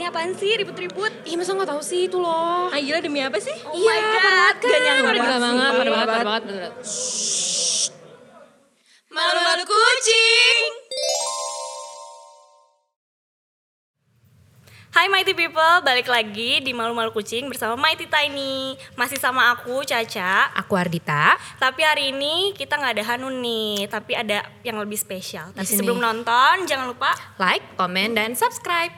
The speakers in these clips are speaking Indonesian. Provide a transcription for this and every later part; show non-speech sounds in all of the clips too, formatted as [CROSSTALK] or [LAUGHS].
Ini apaan sih ribut-ribut? Ih masa nggak tahu sih itu loh. Ah gila demi apa sih? Oh iya, parah banget kan. Gak nyangka Parah gila banget, parah banget, parah banget. Malu-malu kucing. Hai Mighty People, balik lagi di Malu-Malu Kucing bersama Mighty Tiny Masih sama aku, Caca Aku Ardita. Tapi hari ini kita nggak ada Hanun nih Tapi ada yang lebih spesial Tapi sebelum nonton, jangan lupa Like, komen, dan subscribe.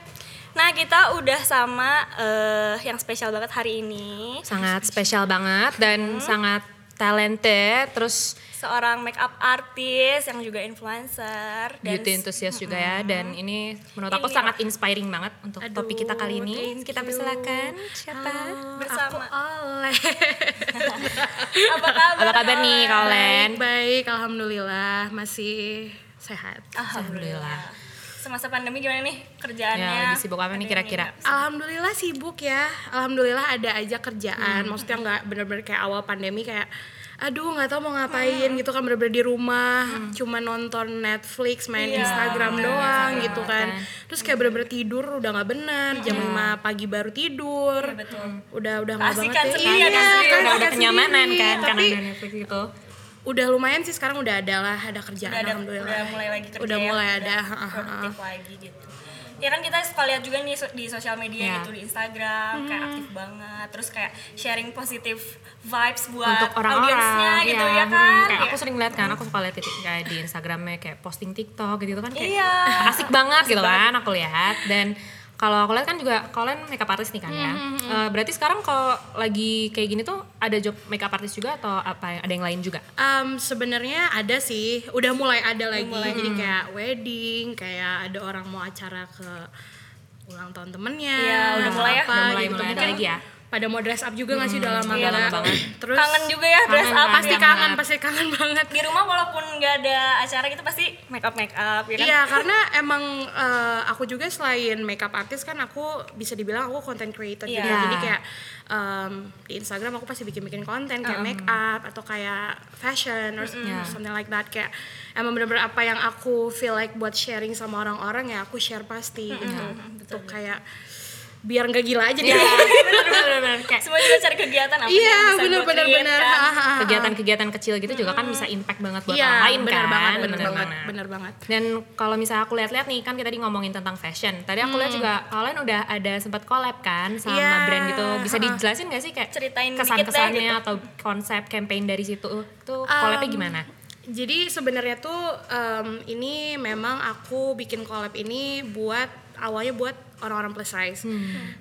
Nah kita udah sama eh, yang spesial banget hari ini Sangat spesial banget dan sangat talented. Terus Seorang makeup artist yang juga influencer dan beauty enthusiast juga ya. Dan ini menurut aku Ini sangat inspiring banget untuk topik kita kali ini. Kita persilakan siapa? bersama Oleh. [LAUGHS] Apa kabar? Apa kabar nih Kak Olen? Baik, alhamdulillah masih sehat. Alhamdulillah. Semasa pandemi gimana nih kerjaannya? Ya, lagi sibuk apa nih kira-kira? Alhamdulillah sibuk ya. Alhamdulillah ada aja kerjaan. Maksudnya nggak bener-bener kayak awal pandemi kayak aduh nggak tahu mau ngapain gitu kan bener-bener di rumah cuma nonton Netflix main Iya, Instagram bener, doang bener gitu kan kan. terus kayak bener-bener tidur udah nggak bener jam 5 pagi baru tidur Iya, betul. udah udah nggak banget Keasikan ya. sendiri, Iya, ada sendiri. Udah, kenyamanan sendiri. kan karena tapi Netflix gitu. Udah lumayan sih sekarang udah ada lah ada kerjaan Udah ada, alhamdulillah udah mulai lagi kerja udah ya, mulai udah ada ha. produktif lagi gitu. Ya kan kita suka lihat juga nih di sosial media Ya. gitu di Instagram kayak aktif banget terus kayak sharing positif vibes buat untuk orang-orang audiensnya gitu iya, ya kan. hmm, kayak aku Kayak- sering lihat kan aku suka lihat titik kayak di Instagramnya kayak posting TikTok gitu kan kayak Iya. asik banget gitu kan aku lihat dan kalau aku lihat kan juga kalian makeup artist nih kan ya Eh, berarti sekarang kalau lagi kayak gini tuh ada job makeup artist juga atau apa ada yang lain juga Um, sebenarnya ada sih, udah mulai ada lagi. Jadi kayak wedding, kayak ada orang mau acara ke ulang tahun temennya. Iya, udah mulai ya, apa udah mulai- gitu. mulai ada Mungkin lagi ya? Pada mau dress up juga nggak sih udah lama Iya, banget. Terus kangen juga ya dress Kangen up kan? pasti ya. kangen, pasti kangen banget. Di rumah walaupun nggak ada acara gitu pasti make up make up ya kan. Iya, karena emang eh, aku juga selain makeup artist kan aku bisa dibilang aku content creator Iya. juga. Jadi kayak em, di Instagram aku pasti bikin-bikin konten kayak make up atau kayak fashion or Iya. something like that kayak emang bener-bener apa yang aku feel like buat sharing sama orang-orang ya aku share pasti gitu. Untuk kayak biar nggak gila aja. Bener-bener [LAUGHS] kayak semua juga cari kegiatan apa Iya, yang bisa gue bener-bener bener. kan. Kegiatan-kegiatan kecil gitu juga kan bisa impact banget buat Iya, orang lain bener kan banget, bener Bener banget, bener banget. Dan kalau misalnya aku lihat-lihat nih kan kita tadi ngomongin tentang fashion. Tadi aku lihat juga kalian udah ada sempat collab kan sama. Iya. brand gitu. Bisa dijelasin gak sih kayak Ceritain dikit deh kesan-kesannya gitu. atau konsep campaign dari situ tuh collabnya Um, gimana? Jadi sebenarnya tuh em, ini memang aku bikin collab ini buat awalnya buat orang-orang plus size.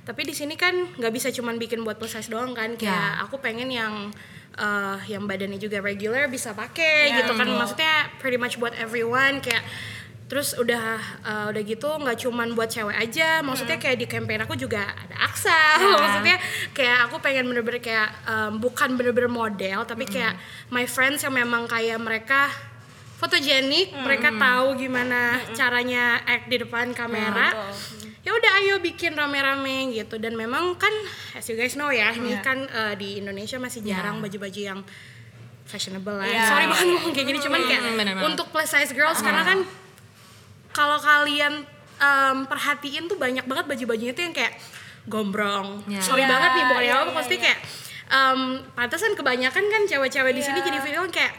Tapi di sini kan nggak bisa cuman bikin buat plus size doang kan. Kayak Ya. aku pengen yang eh, yang badannya juga regular bisa pakai Ya, gitu kan. betul. Maksudnya pretty much buat everyone. Kayak terus udah eh, udah gitu nggak cuman buat cewek aja. Maksudnya kayak di campaign aku juga ada aksa. [LAUGHS] Maksudnya kayak aku pengen bener-bener kayak em, bukan bener-bener model tapi kayak my friends yang memang kayak mereka fotogenik mereka tahu gimana caranya act di depan kamera ya udah ayo bikin rame-rame gitu dan memang kan as you guys know ya ini kan eh, di Indonesia masih jarang baju-baju yang fashionable lah Iya. sorry banget ngomong kayak gini cuman kayak Hmm, bener untuk plus size girls karena kan kalau kalian em, perhatiin tuh banyak banget baju-bajunya tuh yang kayak gombrong Ya. sorry Iya, banget nih iya, apa iya, pasti iya. kayak em, pantesan kebanyakan kan cewek-cewek di sini Iya. jadi video kayak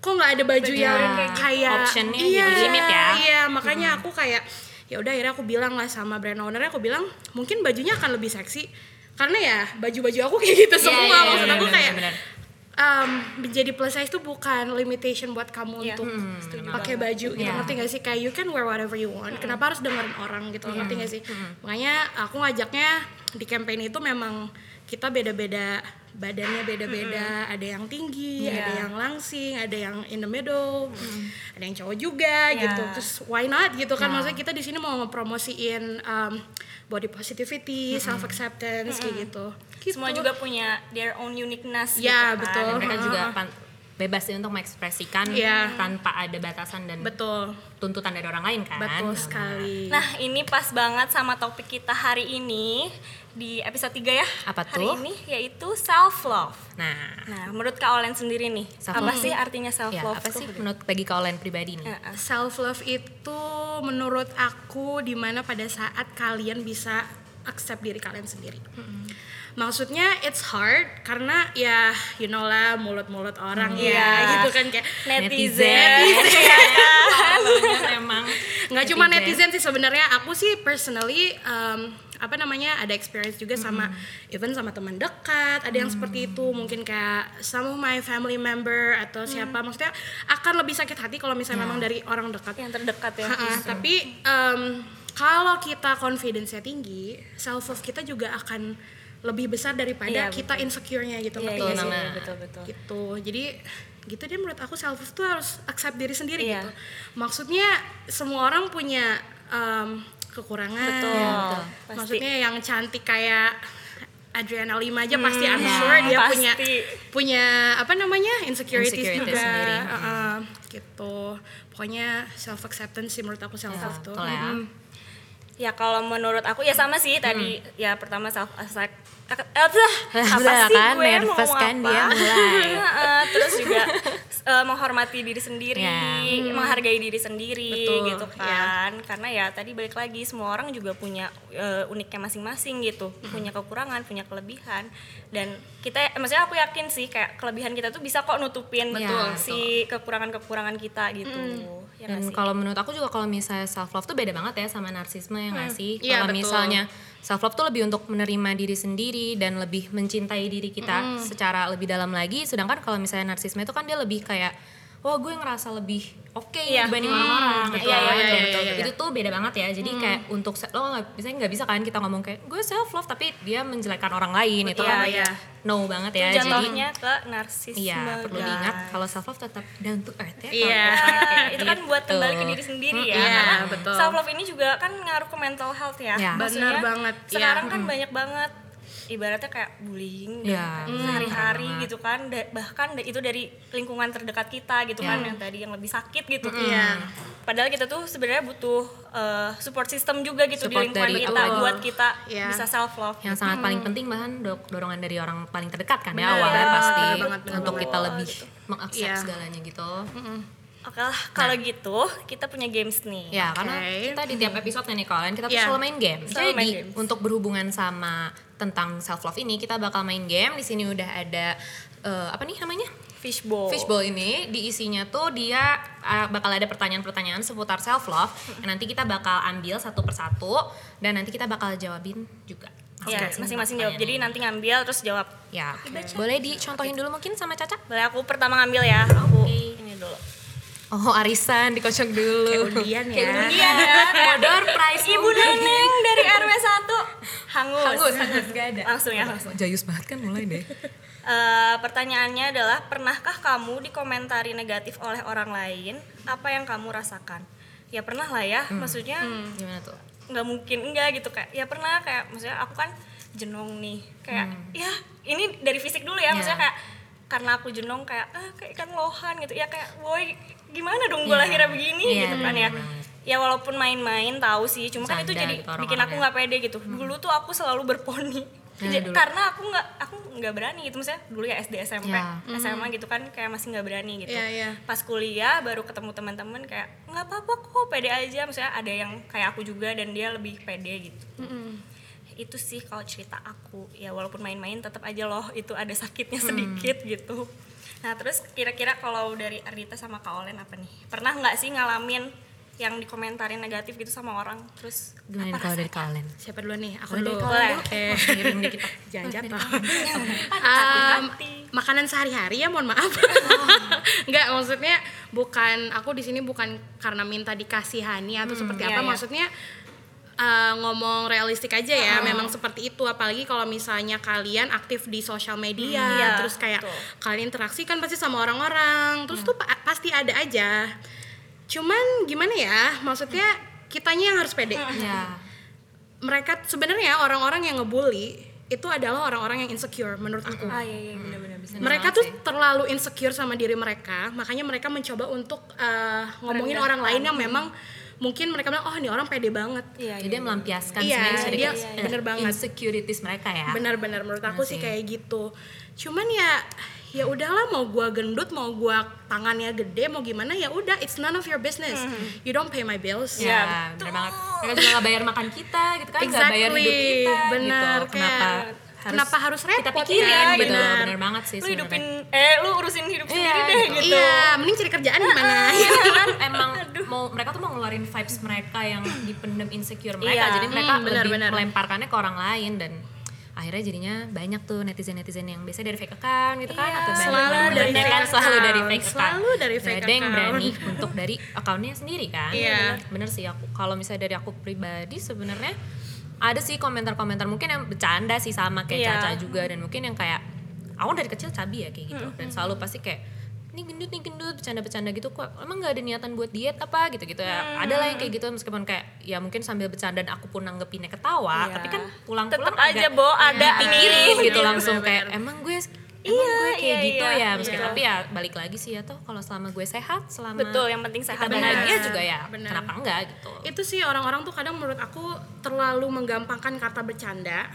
kok nggak ada baju Baju yang kayak gitu. Optionnya iya, jadi limit ya. iya makanya aku kayak ya udah akhirnya aku bilang lah sama brand ownernya aku bilang mungkin bajunya akan lebih seksi. Karena ya baju-baju aku kayak gitu Iya, semua. iya, iya, maksud aku bener, kayak bener. um, menjadi plus size itu bukan limitation buat kamu Iya, untuk pakai baju gitu. Iya. ngerti gak sih? Kayak you can wear whatever you want. Kenapa harus dengerin orang gitu? Ngerti gak sih? makanya aku ngajaknya di campaign itu memang kita beda-beda badannya beda-beda ada yang tinggi Iya. ada yang langsing ada yang in the middle ada yang cowok juga Iya. gitu terus why not gitu kan Iya. maksudnya kita di sini mau ngepromosiin um, body positivity self acceptance kayak gitu Semua Gitu. juga punya their own uniqueness Ya, gitu kan. betul. Dan mereka Uh-huh. juga pan- bebas untuk mengekspresikan Iya. tanpa ada batasan dan betul tuntutan dari orang lain kan. betul sekali Nah, ini pas banget sama topik kita hari ini di episode 3 ya. Apa Hari tuh? ini yaitu self love. Nah, Nah, menurut Kak Olen sendiri nih, Self apa sih artinya self ya love apa sih menurut bagi kalian pribadi nih? self love itu menurut aku di mana pada saat kalian bisa accept diri kalian sendiri maksudnya it's hard karena ya you know lah mulut-mulut orang ya Iya. gitu kan kayak netizen, [LAUGHS] Banget emang. nggak cuma netizen sih sebenarnya aku sih personally um, apa namanya ada experience juga sama even sama teman dekat ada yang seperti itu mungkin kayak some of my family member atau siapa maksudnya akan lebih sakit hati kalau misalnya memang dari orang dekat. Yang terdekat ya Ha-ha, tapi em, kalau kita confidence-nya tinggi self love kita juga akan lebih besar daripada Iya, kita insecure-nya gitu Iya, ngerti iya nggak sih, sih? betul betul. Gitu. Jadi gitu deh menurut aku self love tuh harus accept diri sendiri Iya. gitu. Maksudnya semua orang punya em, kekurangan Betul, betul. Pasti. maksudnya yang cantik kayak Adriana Lima aja pasti I'm ya, sure dia pasti. punya punya apa namanya insecurities, Insecurities juga sendiri. Heeh, gitu pokoknya self acceptance sih menurut aku self love tuh betul ya. Mm. ya kalau menurut aku ya sama sih tadi ya pertama self accept [LAUGHS] apa Udah sih kan, gue mau nervous ngomong kan apa? dia mulai. [LAUGHS] Terus juga [LAUGHS] eh, menghormati diri sendiri Ya. menghargai diri sendiri Betul, gitu kan. Karena ya tadi balik lagi semua orang juga punya eh, uniknya masing-masing gitu. Punya kekurangan punya kelebihan. Dan kita eh, maksudnya aku yakin sih kayak kelebihan kita tuh bisa kok nutupin Betul, si kekurangan-kekurangan kita gitu. Ya nggak Dan kalau menurut aku juga kalau misalnya self love tuh beda banget ya sama narsisme ya nggak sih? Iya, kalau betul. Self love tuh lebih untuk menerima diri sendiri dan lebih mencintai diri kita secara lebih dalam lagi. Sedangkan kalau misalnya narsisme itu kan dia lebih kayak wah gue ngerasa lebih oke Iya. dibanding orang-orang gitu. Iya, iya, kan. betul, Dan betul, Itu tuh beda banget ya. Jadi kayak untuk lo nggak bisa nggak bisa kan kita ngomong kayak gue self love tapi dia menjelekkan orang lain itu Iya, kan iya. no banget ya. Jadi jatuhnya ke narsisme Iya, perlu guys. diingat kalau self love tetap down to earth ya. Iya. Nah, itu kan buat Gitu. kembali ke diri sendiri ya Iya, betul. self love ini juga kan ngaruh ke mental health ya, Ya. Benar banget, sekarang iya. kan banyak banget ibaratnya kayak bullying Iya, dan benar sehari-hari gitu kan Da- bahkan da- itu dari lingkungan terdekat kita gitu Ya. kan yang tadi yang lebih sakit gitu Iya. padahal kita tuh sebenarnya butuh uh, support system juga gitu Support di lingkungan dari kita itu. buat kita Iya. bisa self love yang sangat paling penting bahkan do- dorongan dari orang paling terdekat kan ya Bener, awalnya bener pasti banget, untuk banget. kita lebih mengakses Iya. segalanya gitu Oke lah, kalau gitu kita punya games nih. ya karena Oke. kita di tiap episode nih kalian kita tuh Iya. selalu main game Selalu jadi main games. untuk berhubungan sama tentang self love ini kita bakal main game di sini udah ada eh, apa nih namanya Fishbowl. Fishbowl ini diisinya tuh dia uh, bakal ada pertanyaan-pertanyaan seputar self love. Nanti kita bakal ambil satu persatu dan nanti kita bakal jawabin juga. Ya, masing-masing jawab. Jadi nanti ngambil terus jawab. ya boleh dicontohin dulu mungkin sama Caca. Boleh aku pertama ngambil ya. Aku Oke. ini dulu. Oh arisan dikocok dulu. Undian ya Iya, Modor prize Ibu Neneng dari RW 1 hangus. Hangus, hangus gak ada. Langsung ya, langsung. Jayus banget kan mulai deh. Eh, pertanyaannya adalah pernahkah kamu dikomentari negatif oleh orang lain? Apa yang kamu rasakan? Ya pernah lah ya. Maksudnya Gimana tuh? nggak mungkin enggak gitu kayak ya pernah kayak maksudnya aku kan jenong nih kayak ya ini dari fisik dulu ya maksudnya Ya. kayak karena aku jenong kayak ah kayak ikan lohan gitu. Ya kayak boy gimana dong gue Iya. lahirnya begini Iya, gitu kan ya. bener banget. ya walaupun main-main tahu sih. Cuma kan itu jadi gitu bikin aku ya. nggak pede gitu. Dulu tuh aku selalu berponi. Dulu. karena aku nggak aku nggak berani gitu. Maksudnya dulu ya SD SMP. Ya. SMA gitu kan kayak masih nggak berani gitu. Iya, iya. pas kuliah baru ketemu teman-teman kayak nggak apa-apa kok pede aja. Maksudnya ada yang kayak aku juga dan dia lebih pede gitu itu sih kalau cerita aku. Ya walaupun main-main tetap aja loh itu ada sakitnya sedikit gitu. Nah terus kira-kira kalau dari Arita sama Kak Olen apa nih? Pernah nggak sih ngalamin yang dikomentarin negatif gitu sama orang? Terus Gimana apa kalau dari rasanya? kalian? siapa dulu nih? Aku dulu. Boleh. oke kita. jangan Um, makanan sehari-hari ya mohon maaf. [LAUGHS] Nggak maksudnya bukan aku di sini bukan karena minta dikasihani atau seperti iya, apa iya. maksudnya uh, ngomong realistik aja ya memang seperti itu. Apalagi kalau misalnya kalian aktif di sosial media Hmm, iya, terus kayak betul. kalian interaksi kan pasti sama orang-orang terus tuh pa- pasti ada aja. Cuman gimana ya maksudnya kitanya yang harus pede. Ya. mereka sebenarnya orang-orang yang ngebully itu adalah orang-orang yang insecure menurut aku. Ah iya iya benar-benar bisa mereka tuh terlalu insecure sama diri mereka makanya mereka mencoba untuk uh, ngomongin orang lain yang memang mungkin mereka bilang oh ini orang pede banget Iya, Jadi dia melampiaskan Iya, sebenarnya dia eh, [LAUGHS] bener banget. insecurities mereka ya. benar-benar menurut aku Iya sih kayak gitu cuman ya ya udahlah mau gua gendut mau gua tangannya gede mau gimana ya udah it's none of your business you don't pay my bills Ya, Iya, bener banget. Mereka juga nggak bayar makan kita gitu kan, nggak bayar hidup Exactly, kita benar, gitu. Kenapa kayak, kenapa harus repot kita pikirin ya, gitu. benar. Bener banget sih lu hidupin eh lu urusin hidup Iya, sendiri deh gitu. gitu iya mending cari kerjaan gimana Iya kan emang mau mereka tuh mau ngeluarin vibes mereka yang dipendam insecure mereka Iya. jadi mereka Hmm, benar, lebih benar. melemparkannya ke orang lain dan akhirnya jadinya banyak tuh netizen netizen yang biasanya dari fake account gitu kan Iya, atau banyak selalu dari fake kan selalu dari fake account Selalu dari fake ada yang berani untuk dari akunnya sendiri kan Iya. bener sih aku kalau misalnya dari aku pribadi sebenarnya ada sih komentar-komentar mungkin yang bercanda sih sama kayak Iya. Caca juga dan mungkin yang kayak aku dari kecil cabi ya kayak gitu. Dan selalu pasti kayak ini gendut nih gendut bercanda-bercanda gitu kok emang nggak ada niatan buat diet apa? Gitu gitu ya ada lah yang kayak gitu meskipun kayak ya mungkin sambil bercanda dan aku pun nanggepinnya ketawa Iya. tapi kan pulang-pulang aja bo ada pikirin ini gitu. langsung kayak emang gue emang Iya, gue kayak iya, gitu iya. ya meski Iya. tapi ya balik lagi sih ya tuh kalau selama gue sehat selama betul yang penting sehat kita dan bahagia juga ya Benar. kenapa enggak gitu itu sih orang-orang tuh kadang menurut aku terlalu menggampangkan kata bercanda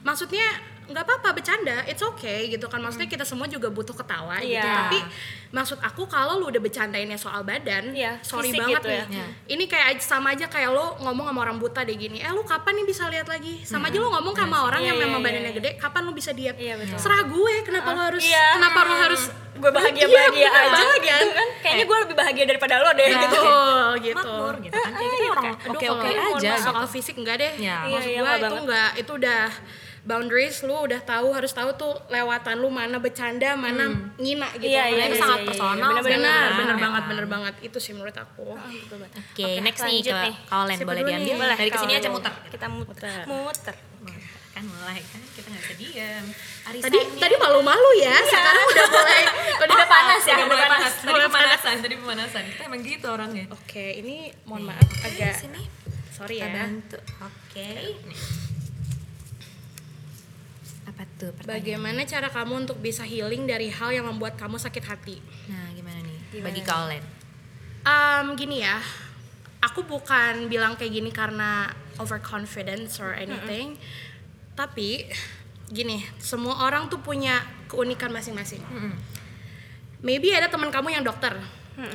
maksudnya nggak apa-apa bercanda it's okay gitu kan maksudnya kita semua juga butuh ketawa gitu Iya. tapi maksud aku kalau lu udah bercandainnya soal badan Iya, sorry fisik banget gitu nih ya. Iya. ini kayak sama aja kayak lo ngomong sama orang buta deh gini eh lu kapan nih bisa lihat lagi sama aja lo ngomong sama orang Iya, yang iya, memang iya, badannya iya. gede kapan lu bisa diet Iya, betul. serah gue kenapa lo harus Iya. kenapa lo harus gue bahagia Iya, bahagia bener aja banget gitu kan? kayaknya gue lebih bahagia daripada lo deh gitu betul gitu makmur gitu kan kayak gitu orang Aduh, oke oke lu aja soal gitu. fisik enggak deh. Ya. Maksud Iya, iya, nggak itu enggak, itu udah boundaries lu udah tahu harus tahu tuh lewatan lu mana bercanda, mana ngina gitu. Iya, iya, itu iya, sangat iya, iya, personal Benar, kan? benar Ya banget, benar banget. Itu sih menurut aku. Oke, next nih lanjut ke nih. Kaulen Siapa boleh diambil nih? dari ke sini aja muter. kita muter muter kan mulai kan kita nggak bisa diem. Tadi tadi malu-malu ya, sekarang udah mulai [LAUGHS] udah panas ya udah panas. Tadi pemanasan, tadi pemanasan. Kita emang gitu orangnya. Oke, ini mohon maaf agak Sini. sorry ya. bantu. Oke. Tuh pertanyaan? Bagaimana cara kamu untuk bisa healing dari hal yang membuat kamu sakit hati? Nah, gimana nih? Gimana Bagi? Kaulen. Um, gini ya, aku bukan bilang kayak gini karena overconfidence or anything, tapi gini, semua orang tuh punya keunikan masing-masing. Maybe ada teman kamu yang dokter,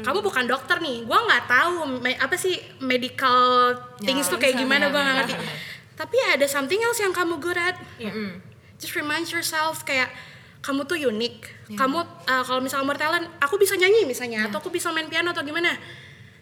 kamu bukan dokter nih, gua nggak tahu me- apa sih medical things tuh kayak gimana, gua nggak ngerti. [LAUGHS] Tapi ada something else yang kamu good at. Mm-mm. Just remind yourself kayak kamu tuh unik. Kamu uh, kalau misalnya mau talent, aku bisa nyanyi misalnya atau aku bisa main piano atau gimana.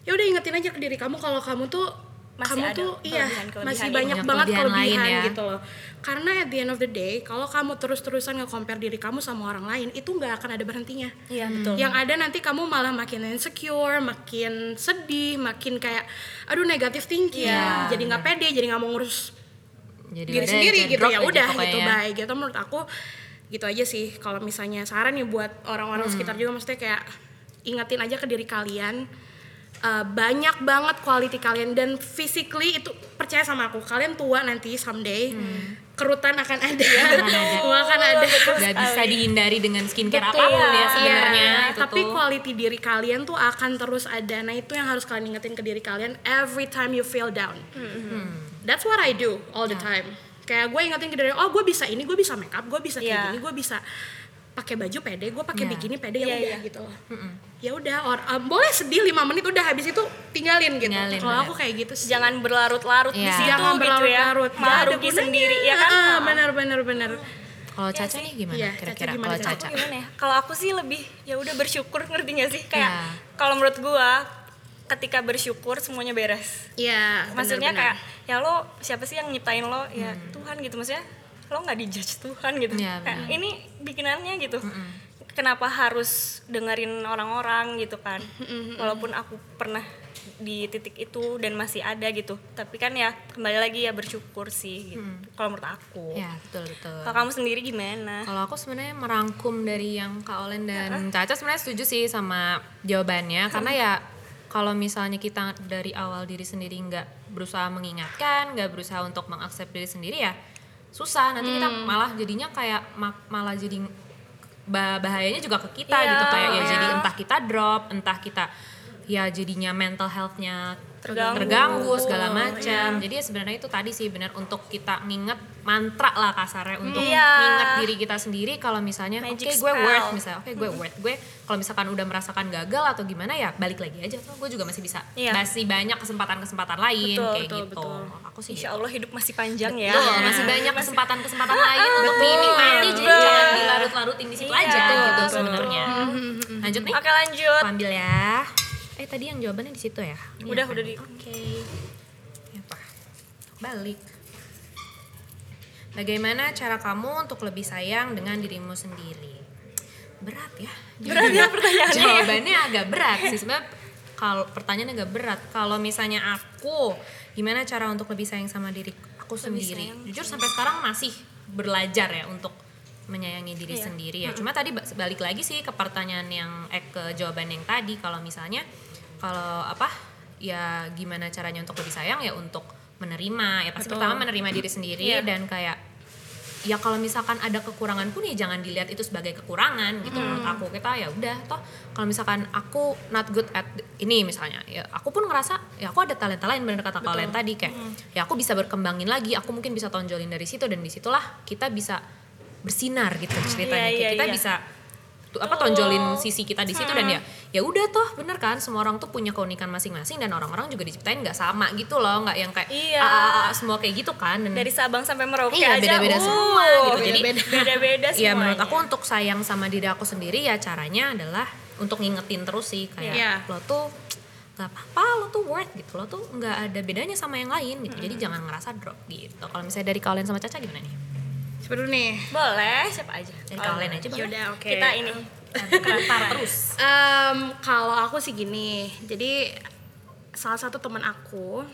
Ya udah ingetin aja ke diri kamu kalau kamu tuh Masih kamu ada tuh iya kelebihan-kelebihan masih ini. banyak Banyak banget kelebihan kelebihan lain ya. gitu loh. Karena at the end of the day, kalau kamu terus-terusan nge-compare diri kamu sama orang lain, itu nggak akan ada berhentinya. iya betul Yang ada nanti kamu malah makin insecure, makin sedih, makin kayak aduh negatif thinking, Iya, jadi nggak pede, jadi nggak mau ngurus Jadi diri sendiri gitu ya udah gitu ya. baik gitu menurut aku gitu aja sih. Kalau misalnya saran ya buat orang-orang Hmm. sekitar juga maksudnya kayak ingetin aja ke diri kalian. Uh, banyak banget quality kalian dan physically itu percaya sama aku kalian tua nanti someday kerutan akan ada. Semua [LAUGHS] akan ada. Gak bisa dihindari dengan skincare Betul, apa pun ya iya. sebenarnya itu tapi tuh. quality diri kalian tuh akan terus ada. Nah itu yang harus kalian ingetin ke diri kalian every time you feel down that's what I do all the time kayak gue ingetin ke diri oh gue bisa ini gue bisa make up gue bisa kayak Iya. gini gue bisa pakai baju pede gue pakai Iya. bikini pede ya Iya, udah iya. gitu loh ya udah or um, boleh sedih lima menit udah habis itu tinggalin gitu Tinggalin, kalau bener. aku kayak gitu sih jangan berlarut-larut di Iya. situ jangan gitu ya berlarut-larut malah rugi gunanya. sendiri ya kan Ah, benar benar benar Kalau Caca nih gimana Iya, kira-kira gimana, kalau Caca? Gimana ya kalau aku sih lebih ya udah bersyukur ngerti gak sih kayak Iya. kalau menurut gua ketika bersyukur semuanya beres. Iya, maksudnya benar-benar. kayak ya lo siapa sih yang nyiptain lo? Ya Tuhan gitu. Maksudnya lo nggak dijudge Tuhan gitu. Kayak, benar. ini bikinannya gitu. Kenapa harus dengerin orang-orang gitu kan? Walaupun aku pernah di titik itu dan masih ada gitu. Tapi kan ya kembali lagi ya bersyukur sih gitu. kalau menurut aku. Ya betul betul. kalau kamu sendiri gimana? Kalau aku sebenarnya merangkum dari yang Kak Olen dan Caca sebenarnya setuju sih sama jawabannya. Karena ya kalau misalnya kita dari awal diri sendiri nggak berusaha mengingatkan, nggak berusaha untuk mengaksep diri sendiri ya susah. Nanti kita malah jadinya kayak ma- malah jadi bah- bahayanya juga ke kita Iya, gitu kayak ya iya. jadi entah kita drop, entah kita ya jadinya mental healthnya Terganggu. terganggu segala macam. Jadi ya sebenarnya itu tadi sih benar untuk kita nginget mantra lah kasarnya untuk Iya. nginget diri kita sendiri kalau misalnya oke Magic gue spell. worth misalnya oke gue worth gue kalau misalkan udah merasakan gagal atau gimana ya balik lagi aja tuh gue juga masih bisa Iya. masih banyak kesempatan-kesempatan lain Betul, kayak betul, gitu. betul. Aku sih Insya Allah hidup masih panjang ya. Betul, masih banyak kesempatan-kesempatan lain untuk dinikmati jadi Betul. jangan dilarut-larutin di situ Iya, aja gitu betul. sebenarnya. Lanjut nih. Oke lanjut. Aku ambil ya. Eh tadi yang jawabannya di situ ya. Ini Udah apa udah nih? di. Oke. Apa? Balik. Bagaimana cara kamu untuk lebih sayang dengan dirimu sendiri? Berat ya. Berat ya pertanyaannya. ya. Jawabannya agak berat sih sebenarnya. Kalau pertanyaannya agak berat. Kalau misalnya aku, gimana cara untuk lebih sayang sama diri aku sendiri? sayang. Jujur sampai sekarang masih belajar ya untuk menyayangi diri Iya. sendiri ya. Cuma tadi ba- balik lagi sih ke pertanyaan yang eh ke jawaban yang tadi kalau misalnya kalau apa ya gimana caranya untuk lebih sayang? Ya untuk menerima. Ya pasti Betul. pertama menerima diri sendiri Iya. dan kayak ya kalau misalkan ada kekurangan pun ya jangan dilihat itu sebagai kekurangan gitu menurut aku. Kita ya udah toh kalau misalkan aku not good at ini misalnya ya aku pun ngerasa ya aku ada talenta lain bener kata kalian tadi kayak ya aku bisa berkembangin lagi aku mungkin bisa tonjolin dari situ dan di situlah kita bisa bersinar gitu ceritanya. Iya, kayak iya, kita iya. bisa apa tonjolin sisi kita di situ dan ya ya udah toh bener kan semua orang tuh punya keunikan masing-masing dan orang-orang juga diciptain nggak sama gitu loh nggak yang kayak Iya. "Ah, ah, ah," semua kayak gitu kan dan Dari Sabang sampai Merauke Iya, aja. beda-beda uh, semua gitu. Jadi, [LAUGHS] beda-beda Iya semuanya. menurut aku untuk sayang sama diri aku sendiri ya caranya adalah untuk ngingetin terus sih kayak Iya. lo tuh gak apa-apa lo tuh worth gitu lo tuh nggak ada bedanya sama yang lain gitu jadi jangan ngerasa drop gitu kalau misalnya dari kalian sama Caca gimana nih Coba dulu nih. boleh siapa aja. dari Kalau kalian aja boleh. Yaudah, oke. Kita ini. Terus. Em, kalau aku sih gini, jadi salah satu teman aku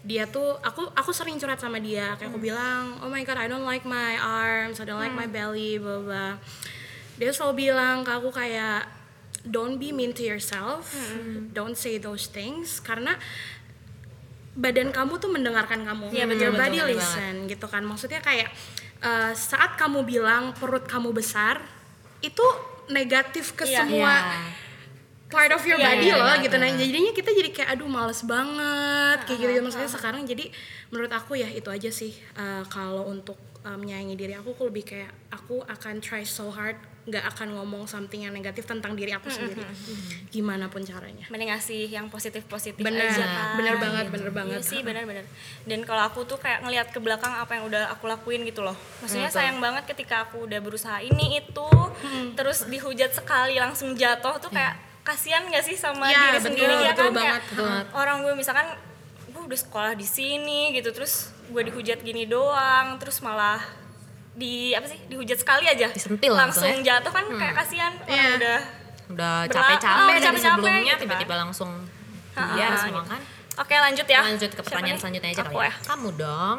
dia tuh aku aku sering curhat sama dia. Kayak aku bilang oh my god I don't like my arms I don't like my belly blah blah dia selalu bilang ke aku kayak don't be mean to yourself. Don't say those things. Karena badan kamu tuh mendengarkan kamu. Your betul, body betul, betul listen gitu kan. Maksudnya kayak eh, saat kamu bilang perut kamu besar itu negatif ke Iya. semua Iya. part of your Iya, body iya, loh iya, gitu nah benar. jadinya kita jadi kayak aduh males banget kayak gitu maksudnya sekarang jadi menurut aku ya itu aja sih eh, kalau untuk eh, menyayangi diri aku aku lebih kayak aku akan try so hard nggak akan ngomong something yang negatif tentang diri aku sendiri gimana pun caranya mending ngasih yang positif-positif Bener, aja kan. bener banget, bener Iya banget. sih, bener-bener. Dan kalau aku tuh kayak ngelihat ke belakang apa yang udah aku lakuin gitu loh. Maksudnya sayang banget ketika aku udah berusaha ini itu, terus dihujat sekali langsung jatuh tuh kayak kasihan gak sih sama Iya, diri betul, sendiri ya betul kan banget, kayak betul banget. orang gue misalkan gue udah sekolah di sini gitu terus gue dihujat gini doang terus malah di apa sih dihujat sekali aja Disentil langsung langsung ya. jatuh kan kayak kasihan orang Iya. udah udah capek-capek oh, dari capek-capek sebelumnya gitu kan. tiba-tiba langsung Ha, biar ha, semua gitu. kan Oke lanjut ya. lanjut ke Siapa pertanyaan nih? selanjutnya aja kali ya ya. kamu dong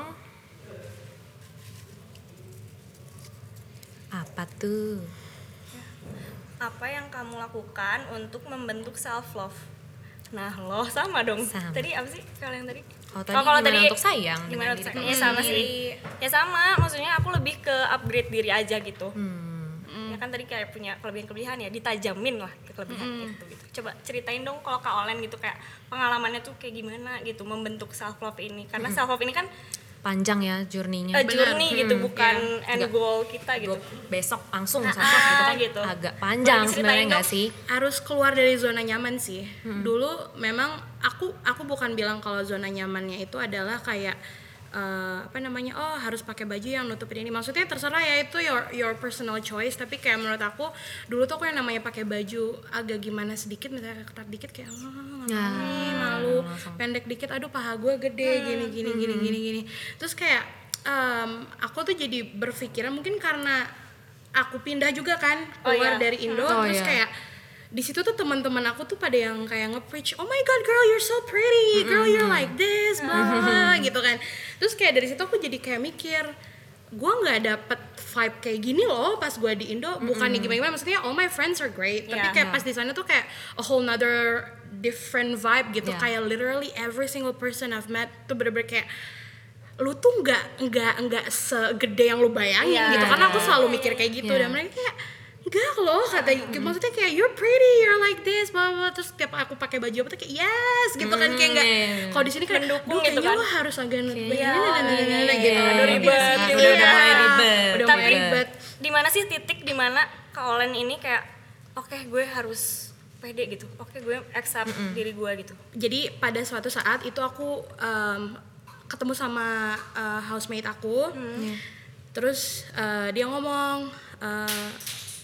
apa tuh Apa yang kamu lakukan untuk membentuk self love? Nah lo sama dong. Sama. Tadi apa sih kalian tadi? Oh, tadi Oh, kalau tadi- untuk sayang Gimana untuk sayang? Ya sama sih. Ya sama. Maksudnya aku lebih ke upgrade diri aja gitu. Hmm. Ya kan tadi kayak punya kelebihan-kelebihan ya, ditajamin lah ke kelebihan itu gitu. Coba ceritain dong kalau Kak Olen gitu kayak pengalamannya tuh kayak gimana gitu membentuk self love ini. Karena self love ini kan panjang ya journey-nya a journey gitu Hmm, bukan iya. end goal kita gitu. Besok langsung Nah, love gitu kan gitu. agak panjang sebenarnya diceritain nggak dong? sih harus keluar dari zona nyaman sih. Dulu memang aku aku bukan bilang kalau zona nyamannya itu adalah kayak eh, apa namanya oh harus pakai baju yang nutupin ini maksudnya terserah ya itu your your personal choice tapi kayak menurut aku dulu tuh aku yang namanya pakai baju agak gimana sedikit misalnya ketat dikit kayak ah, malu Nah, nih, malu langsung. pendek dikit aduh paha gue gede gini gini gini gini gini terus kayak em, aku tuh jadi berpikiran mungkin karena aku pindah juga kan Oh, keluar iya. dari Indo Oh, terus iya. kayak di situ tuh teman-teman aku tuh pada yang kayak nge-preach oh my god girl you're so pretty. Girl you're like this blah blah, blah," gitu kan. Terus kayak dari situ aku jadi kayak mikir gue nggak dapet vibe kayak gini loh pas gue di Indo. Bukannya gimana gimana maksudnya all my friends are great tapi Iya. kayak pas di sana tuh kayak a whole nother different vibe gitu. Iya. kayak literally every single person I've met tuh bener-bener kayak lu tuh nggak nggak nggak segede yang lu bayangin Iya. gitu. Karena aku selalu mikir kayak gitu Iya. dan mereka kayak enggak loh kata maksudnya kayak you're pretty you're like this blah blah blah." terus tiap aku pakai baju apa tuh kayak yes gitu kan kayak enggak iya, iya. kalau di sini kan Mendukung "Duh, gitu kan." lo harus agak Iya, begini iya, nah, iya, nah, iya, gitu iya. Aduh, ribet iya. gitu udah, ya. udah mulai ribet Udah Tapi ribet di mana sih titik di mana Kak Olen ini kayak oke gue harus pede gitu. Oke gue accept diri gue gitu. jadi pada suatu saat itu aku em, ketemu sama eh, housemate aku terus eh, dia ngomong eh,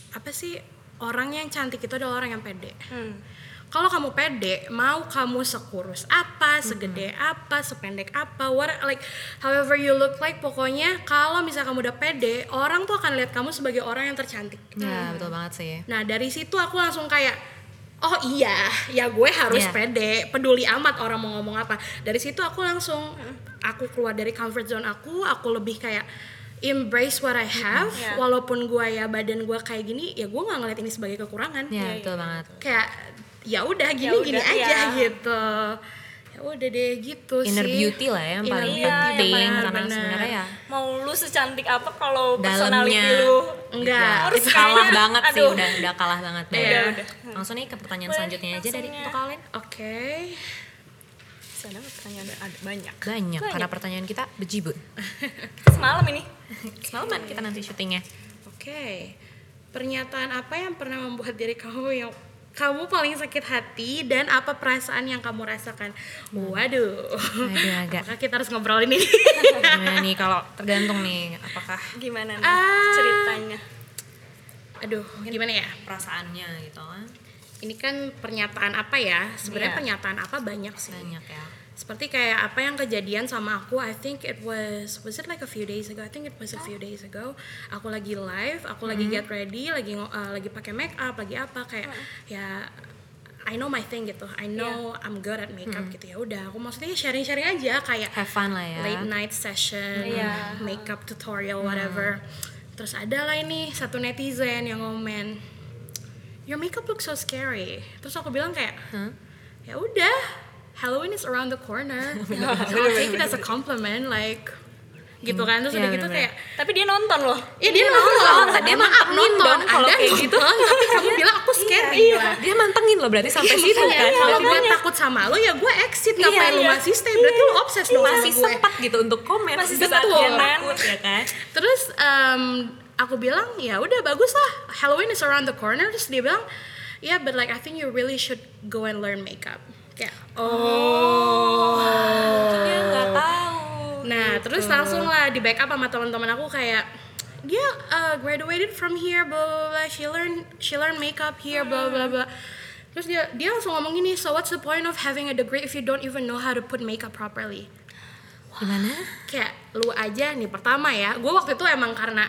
apa sih orang yang cantik itu adalah orang yang pede Hmm. kalau kamu pede mau kamu sekurus apa segede apa sependek apa what like however you look like pokoknya kalau misal kamu udah pede orang tuh akan lihat kamu sebagai orang yang tercantik ya betul banget sih Nah dari situ aku langsung kayak oh iya ya gue harus Iya. pede peduli amat orang mau ngomong apa. Dari situ aku langsung aku keluar dari comfort zone aku aku lebih kayak embrace what I have Iya. walaupun gue ya badan gue kayak gini ya gue nggak ngeliat ini sebagai kekurangan. Ya betul banget. Kayak ya udah gini Ya gini udah, aja iya. gitu. Ya udah deh gitu inner sih. beauty lah ya yang Inner paling yang penting paling karena benar. sebenarnya ya. Mau lu secantik apa kalau dalamnya. personality lu? Enggak. Ya, Harus kalah [LAUGHS] banget sih aduh. udah udah kalah banget. Deh Iya. Udah, langsung nih ke pertanyaan Boleh, selanjutnya aja dari kalian oke Sana pertanyaan ada banyak. banyak karena pertanyaan kita bejibun [LAUGHS] Semalam ini. semalaman kita nanti syutingnya Oke, pernyataan apa yang pernah membuat diri kamu yang kamu paling sakit hati dan apa perasaan yang kamu rasakan? Waduh, Aduh, agak. apakah kita harus ngobrolin ini? gimana nih kalau tergantung nih apakah Gimana nih Ah. ceritanya? Aduh, gimana ya? perasaannya gitu kan Ini kan pernyataan apa ya? Sebenarnya Iya. pernyataan apa banyak sih. banyak ya Seperti kayak apa yang kejadian sama aku, I think it was was it like a few days ago? I think it was a few days ago. Aku lagi live, aku lagi get ready, lagi uh, lagi pakai make up, lagi apa kayak ya I know my thing gitu. I know I'm good at makeup gitu ya. Udah, aku maksudnya sharing-sharing aja kayak have fun lah ya late night session, Iya. makeup tutorial whatever. Terus ada lah ini satu netizen yang ngomen, your makeup looks so scary. Terus aku bilang kayak, ya udah, Halloween is around the corner. [LAUGHS] so I'll take it as a compliment, like gitu kan. Terus Iya, udah gitu bener-bener. kayak, Tapi dia nonton loh. ya dia nonton, dia maaf mantengin nonton, dong kalau Anda kayak gitu. nonton, tapi kamu bilang aku scary lah. dia mantengin loh berarti sampai situ Iya, kan kalau gue takut sama lo ya gue exit ngapain lu iya. masih stay berarti lu obses dong sama masih sempat gitu untuk komen Masih sempat, dia kan? takut ya kan Terus em, aku bilang ya udah bagus lah. Halloween is around the corner. Terus dia bilang yeah but like I think you really should go and learn makeup. Kayak oh. Dia nggak tahu. Nah terus langsung lah di backup sama teman-teman aku kayak dia uh, graduated from here blah blah blah she learn she learn makeup here blah blah blah. Terus dia dia langsung ngomong gini so what's the point of having a degree if you don't even know how to put makeup properly? Gimana? Kayak lu aja nih pertama ya. Gue waktu itu emang karena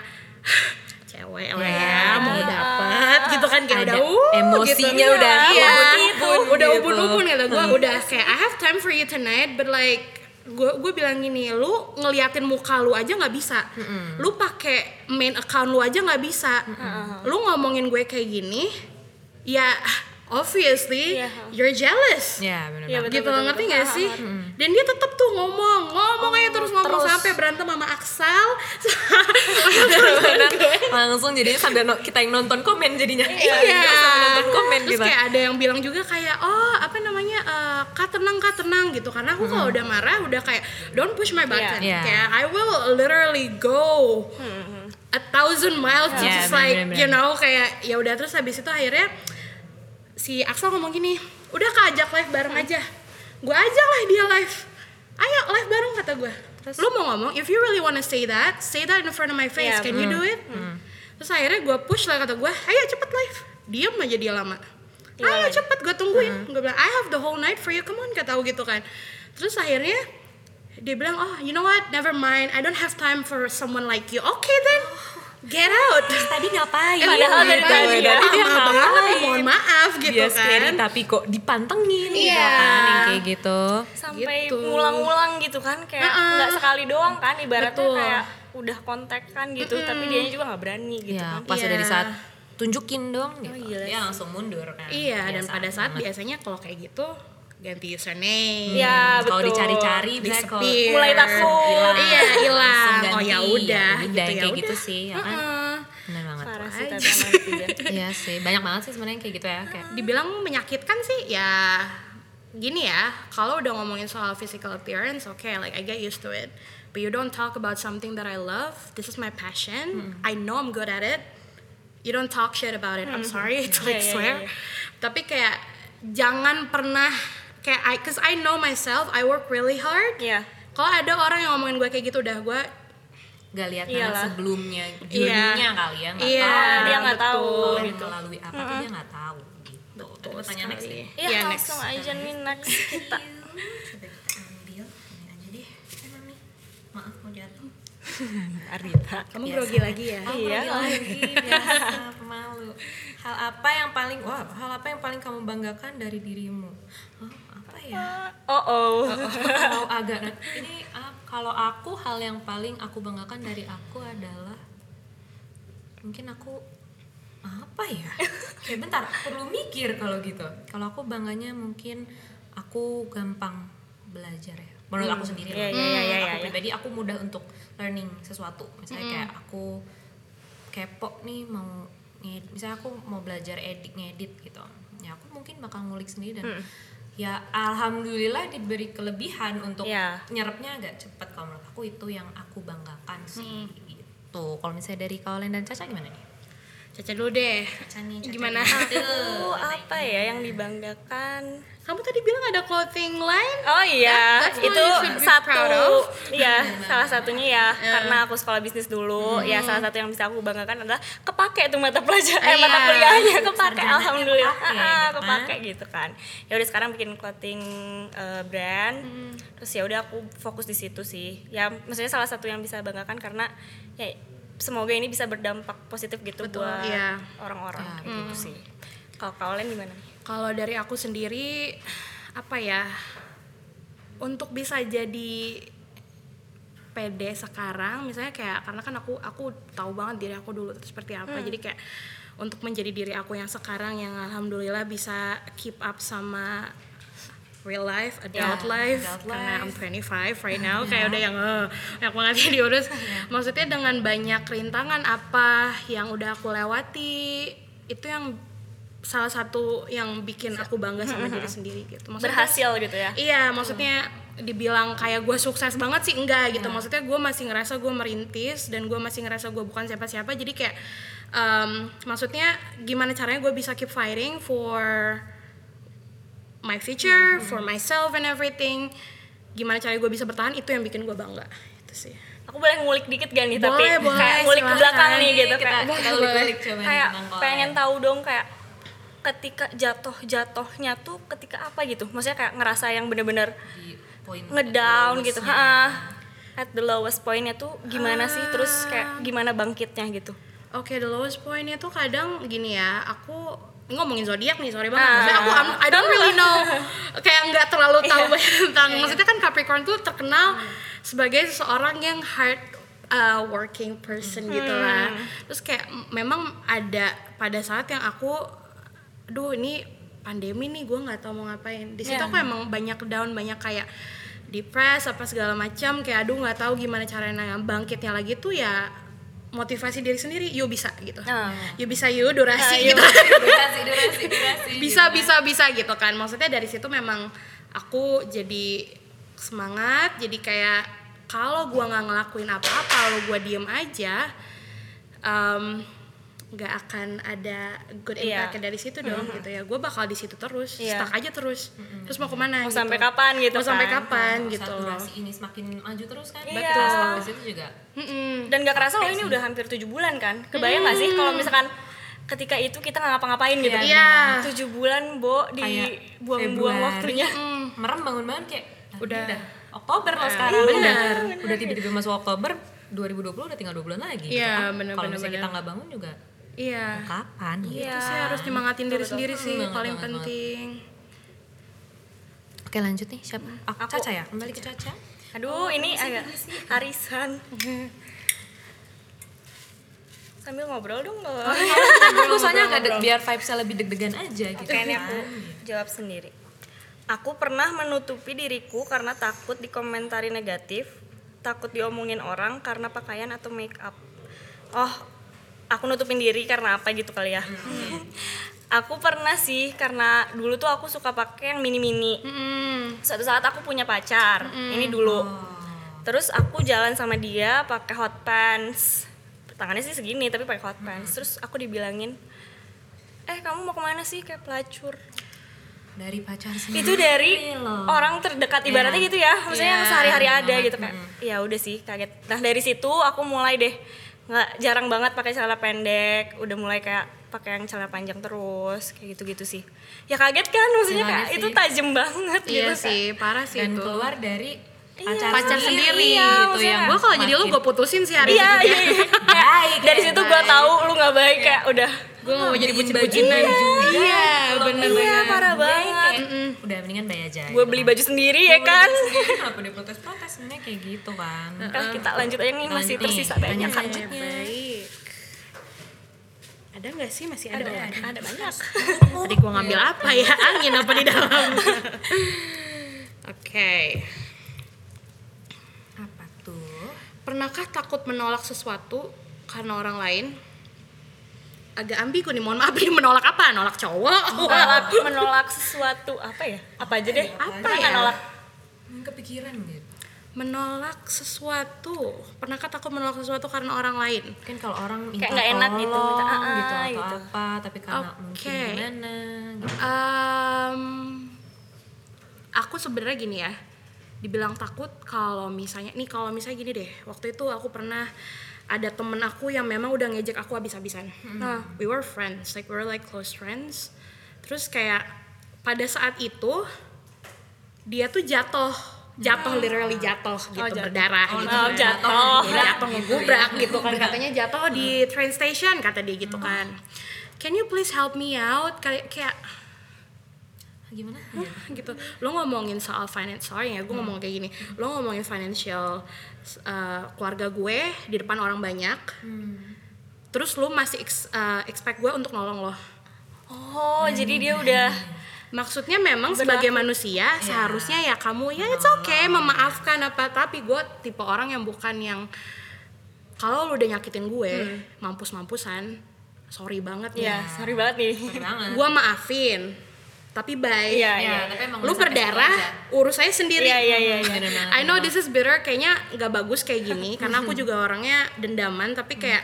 cewek lah ya Ya. mau dapet gitu kan kayak Ada udah uh, emosinya gitu. udah iya, ubun-ubun udah gitu. ubun-ubun kata gue udah kayak I have time for you tonight but like gue gue bilang gini lu ngeliatin muka lu aja nggak bisa lu pakai main account lu aja nggak bisa lu ngomongin gue kayak gini ya obviously Iya. you're jealous. Ya benar Iya, banget. betul, gitu betul, ngerti betul. gak sih? Dan dia tetap tuh ngomong ngomong aja terus ngomong terus. sampai berantem sama Aksal. [LAUGHS] Langsung jadinya sambil no- kita yang nonton komen jadinya. Iya. Sambil nonton komen terus gitu. kayak ada yang bilang juga kayak oh apa namanya eh, kak tenang kak tenang gitu. Karena aku kalau udah marah udah kayak don't push my button. Iya. kayak I will literally go a thousand miles to Iya, just like bener-bener. you know kayak ya udah terus habis itu akhirnya si Aksal ngomong gini udah kak ajak live bareng aja. Gue ajak lah dia live. Ayo live bareng kata gue lu mau ngomong if you really wanna say that say that in front of my face Iya, can you do it? Terus akhirnya gue push lah kata gue ayo cepet live. Diam aja dia lama. Ayo cepet gue tungguin. Gue bilang I have the whole night for you come on kata gue gitu kan. Terus akhirnya dia bilang oh you know what? Never mind. I don't have time for someone like you. Okay then get out tadi ngapain Padahal dari Ngapain? tadi ya. Lama Dia ngapain? mohon maaf gitu dia scary kan tapi kok dipantengin gitu Iya. kan yang kayak gitu Sampai Gitu. ngulang-ngulang gitu kan kayak Uh-uh. nggak sekali doang kan ibaratnya Betul. kayak udah kontak kan gitu tapi dia juga nggak berani gitu ya kan. pas udah di Iya. saat tunjukin dong gitu gila dia langsung mundur kan Iya, dan Biasa pada saat banget. biasanya kalau kayak gitu ganti username. Iya, kalau betul. dicari-cari bisa kalau. Mulai takut. Iya, hilang. Langsung Oh ya udah, Ya gitu ya kayak gitu sih, ya kan? Benar banget. Parah sih tapi netizen. iya. Sih banyak banget sih sebenarnya kayak gitu ya kayak dibilang menyakitkan sih ya gini ya kalau udah ngomongin soal physical appearance oke like I get used to it. But you don't talk about something that I love. This is my passion. I know I'm good at it. You don't talk shit about it. I'm sorry [LAUGHS] to like Yeah, yeah, swear. yeah, tapi kayak jangan pernah kayak I cause I know myself I work really hard Iya. kalau ada orang yang ngomongin gue kayak gitu udah gue gak lihat Iyalah. sebelumnya Iya. journey-nya kali ya nggak Iya, tahu dia nggak tahu betul. Gitu. melalui apa tuh dia nggak tahu gitu next sekali. deh Iya, Iya, langsung aja nih next kita. coba kita ambil ini aja deh eh mami maaf mau jatuh [LAUGHS] Arita. kamu Biasa. grogi lagi ya Oh, Iya. grogi lagi [LAUGHS] biasa pemalu hal apa yang paling wah hal apa yang paling kamu banggakan dari dirimu apa ya Oh oh. mau agak ini ah, kalau aku hal yang paling aku banggakan dari aku adalah mungkin aku apa ya? [LAUGHS] Kayak bentar. Perlu mikir kalau gitu. Kalau aku bangganya mungkin aku gampang belajar ya. Menurut aku sendiri Iya, lah. iya, iya, iya, aku iya. pribadi aku mudah untuk learning sesuatu. Misalnya kayak aku kepo nih mau misalnya aku mau belajar edit ngedit gitu. Ya aku mungkin bakal ngulik sendiri dan ya alhamdulillah diberi kelebihan untuk Iya. nyerapnya agak cepat kalau menurut aku. Itu yang aku banggakan sih gitu. Kalau misalnya dari Kaulen dan Caca gimana nih? Caca dulu deh. Caca nih Caca Gimana? Aku apa ya yang dibanggakan? Kamu tadi bilang ada clothing line Oh iya, That- itu satu, iya salah satunya ya karena aku sekolah bisnis dulu, ya salah satu yang bisa aku banggakan adalah kepake tuh mata pelajaran, eh, mata Iya. kuliahnya kepake, alhamdulillah, kepake, ah, gitu kan. kepake gitu kan. Ya udah sekarang bikin clothing eh, brand, terus ya udah aku fokus di situ sih. Ya maksudnya salah satu yang bisa banggakan karena ya semoga ini bisa berdampak positif gitu Betul, buat iya. orang-orang kayak gitu sih. Kalau kalian gimana? Kalau dari aku sendiri apa ya? Untuk bisa jadi pede sekarang misalnya kayak karena kan aku aku tahu banget diri aku dulu itu seperti apa. Jadi kayak untuk menjadi diri aku yang sekarang yang alhamdulillah bisa keep up sama real life, adult Ya, life, adult karena I'm life. 25 right now [LAUGHS] kayak udah yang eh banyak banget yang diurus. [LAUGHS] Maksudnya dengan banyak rintangan apa yang udah aku lewati itu yang salah satu yang bikin aku bangga sama diri sendiri gitu. Maksudnya Berhasil gitu ya? Iya, maksudnya dibilang kayak gue sukses banget sih enggak gitu. Maksudnya gue masih ngerasa gue merintis dan gue masih ngerasa gue bukan siapa-siapa. Jadi kayak em, maksudnya gimana caranya gue bisa keep fighting for my future, for myself and everything. Gimana caranya gue bisa bertahan itu yang bikin gue bangga. Itu sih. Aku boleh ngulik dikit gak nih? Boleh, tapi boleh, kayak ngulik ke belakang nih gitu. kita, kayak, kita balik-balik coba kayak pengen tahu dong kayak ketika jatuh-jatuhnya tuh ketika apa gitu? Maksudnya kayak ngerasa yang bener-bener ngedown gitu. Ha, at the lowest pointnya tuh gimana sih? Terus kayak gimana bangkitnya gitu? Oke, the lowest pointnya tuh kadang gini ya, aku ngomongin zodiak nih, sorry banget. Ah. Maksudnya aku I'm- I don't really know, kayak nggak terlalu tahu Iya. banyak tentang. Maksudnya kan Capricorn tuh terkenal sebagai seseorang yang hard uh, working person gitu lah. Terus kayak memang ada pada saat yang aku, aduh ini pandemi nih, gue nggak tahu mau ngapain. Di situ Iya. aku emang banyak down, banyak kayak depres apa segala macam kayak aduh nggak tahu gimana caranya bangkitnya lagi tuh ya motivasi diri sendiri yuk bisa gitu Ah. yuk bisa yuk durasi Ah, gitu [LAUGHS] durasi durasi [LAUGHS] durasi bisa bisa bisa gitu kan maksudnya dari situ memang aku jadi semangat jadi kayak kalau gua nggak ngelakuin apa-apa kalau gua diem aja em, nggak akan ada good Iya. impact dari situ dong gitu ya gue bakal di situ terus Iya. stuck aja terus terus mau ke mana Mau gitu. sampai kapan gitu mau sampai kan? kapan Saat gitu durasi ini semakin maju terus kan Iya. betul stuck di situ juga Mm-mm. Dan gak kerasa loh ini udah hampir tujuh bulan kan? Kebayang gak sih kalau misalkan ketika itu kita nggak ngapa-ngapain gitu? Iya. Tujuh bulan, Bo, Kayak dibuang-buang Februari. waktunya. merem bangun-bangun kayak "Ah, Udah. ini Oktober loh sekarang bener udah tiba-tiba masuk Oktober 2020 udah tinggal dua bulan lagi gitu Iya, kan. bener, kalau bener, misalnya kita bener. nggak bangun juga iya kapan gitu Iya. sih harus nyemangatin diri sendiri sih Banget, paling banget, banget. penting oke lanjut nih siapa aku, Aku. Caca ya kembali ke Caca Aduh, ini agak arisan. [LAUGHS] Sambil ngobrol dong lo. [LAUGHS] aku soalnya agak biar vibesnya lebih deg-degan aja gitu kan. aku jawab sendiri. Aku pernah menutupi diriku karena takut dikomentari negatif, takut diomongin orang karena pakaian atau make up. Oh, aku nutupin diri karena apa gitu kali ya? Aku pernah sih karena dulu tuh aku suka pakai yang mini mini Mm-mm. suatu saat aku punya pacar ini dulu. Terus aku jalan sama dia pakai hot pants. Tangannya sih segini tapi pakai hot pants. Terus aku dibilangin eh kamu mau ke mana sih? Kayak pelacur. Dari pacar sendiri itu dari loh. orang terdekat ibaratnya Iya. gitu ya. Maksudnya yang Iya, sehari-hari bener ada banget. gitu kayak ya udah sih kaget. Nah dari situ aku mulai deh nggak jarang banget pakai celana pendek udah mulai kayak pakai yang celana panjang terus kayak gitu-gitu sih ya kaget kan maksudnya Ya, kayak itu tajam banget Iya gitu sih, parah sih dan itu. keluar dari. Pacar, Pacar sendiri, Iya, gitu yang Gue kalau jadi lu gue putusin sih hari iya itu iya, iya. Baik, [LAUGHS] dari ya, situ gue tahu lu nggak baik kayak udah Gue mau jadi bucin-bucinan juga. Iya, Kalau bener iya bener parah Gue banget udah mendingan bayar aja gue beli baju sendiri ya kan [LAUGHS] kenapa dia protes-protes sebenarnya kayak gitu kan Kan kita lanjut aja nih masih tersisa banyak kan selanjutnya. Baik. Ada nggak sih masih ada? Ada, orang? ada. ada banyak Tadi gue ngambil apa ya? Angin apa di dalam? [LAUGHS] Oke. apa tuh Pernahkah takut menolak sesuatu karena orang lain? Agak ambigu nih, mohon maaf ini menolak apa? Nolak cowok? menolak menolak sesuatu apa ya apa aja deh Apa Pernah ya? nggak nolak Hmm, kepikiran gitu Menolak sesuatu. Pernahkah takut menolak sesuatu karena orang lain? kan kalau orang minta Kayak nggak enak gitu, minta, ah, gitu ah, atau gitu. apa tapi karena mungkin Oke. gimana gitu Em, aku sebenarnya gini ya dibilang takut kalau misalnya nih kalau misalnya gini deh waktu itu aku pernah ada temen aku yang memang udah ngejek aku habis-habisan. Nah we were friends like we were like close friends. Terus kayak pada saat itu dia tuh jatuh jatuh literally jatuh gitu jatuh. berdarah Oh, gitu no, kan. jatuh. Jatuh [LAUGHS] ngegubrak gitu kan. katanya jatuh di train station kata dia gitu kan. Can you please help me out? Kayak kayak gimana? [LAUGHS] Gitu. Lo ngomongin soal finance sorry ya gue ngomong kayak gini. Lo ngomongin financial uh, keluarga gue di depan orang banyak terus lo masih ex- uh, expect gue untuk nolong lo. Oh jadi dia udah maksudnya memang sebagai manusia seharusnya ya kamu ya it's okay memaafkan apa tapi gue tipe orang yang bukan yang kalau lo udah nyakitin gue mampus mampusan sorry banget ya ya sorry banget nih. Sorry banget gue maafin tapi bye. Iya, ya iya. tapi emang lu berdarah urus saya sendiri. Iya, iya, iya, iya. I know this is bitter kayaknya nggak bagus kayak gini karena aku juga orangnya dendaman tapi kayak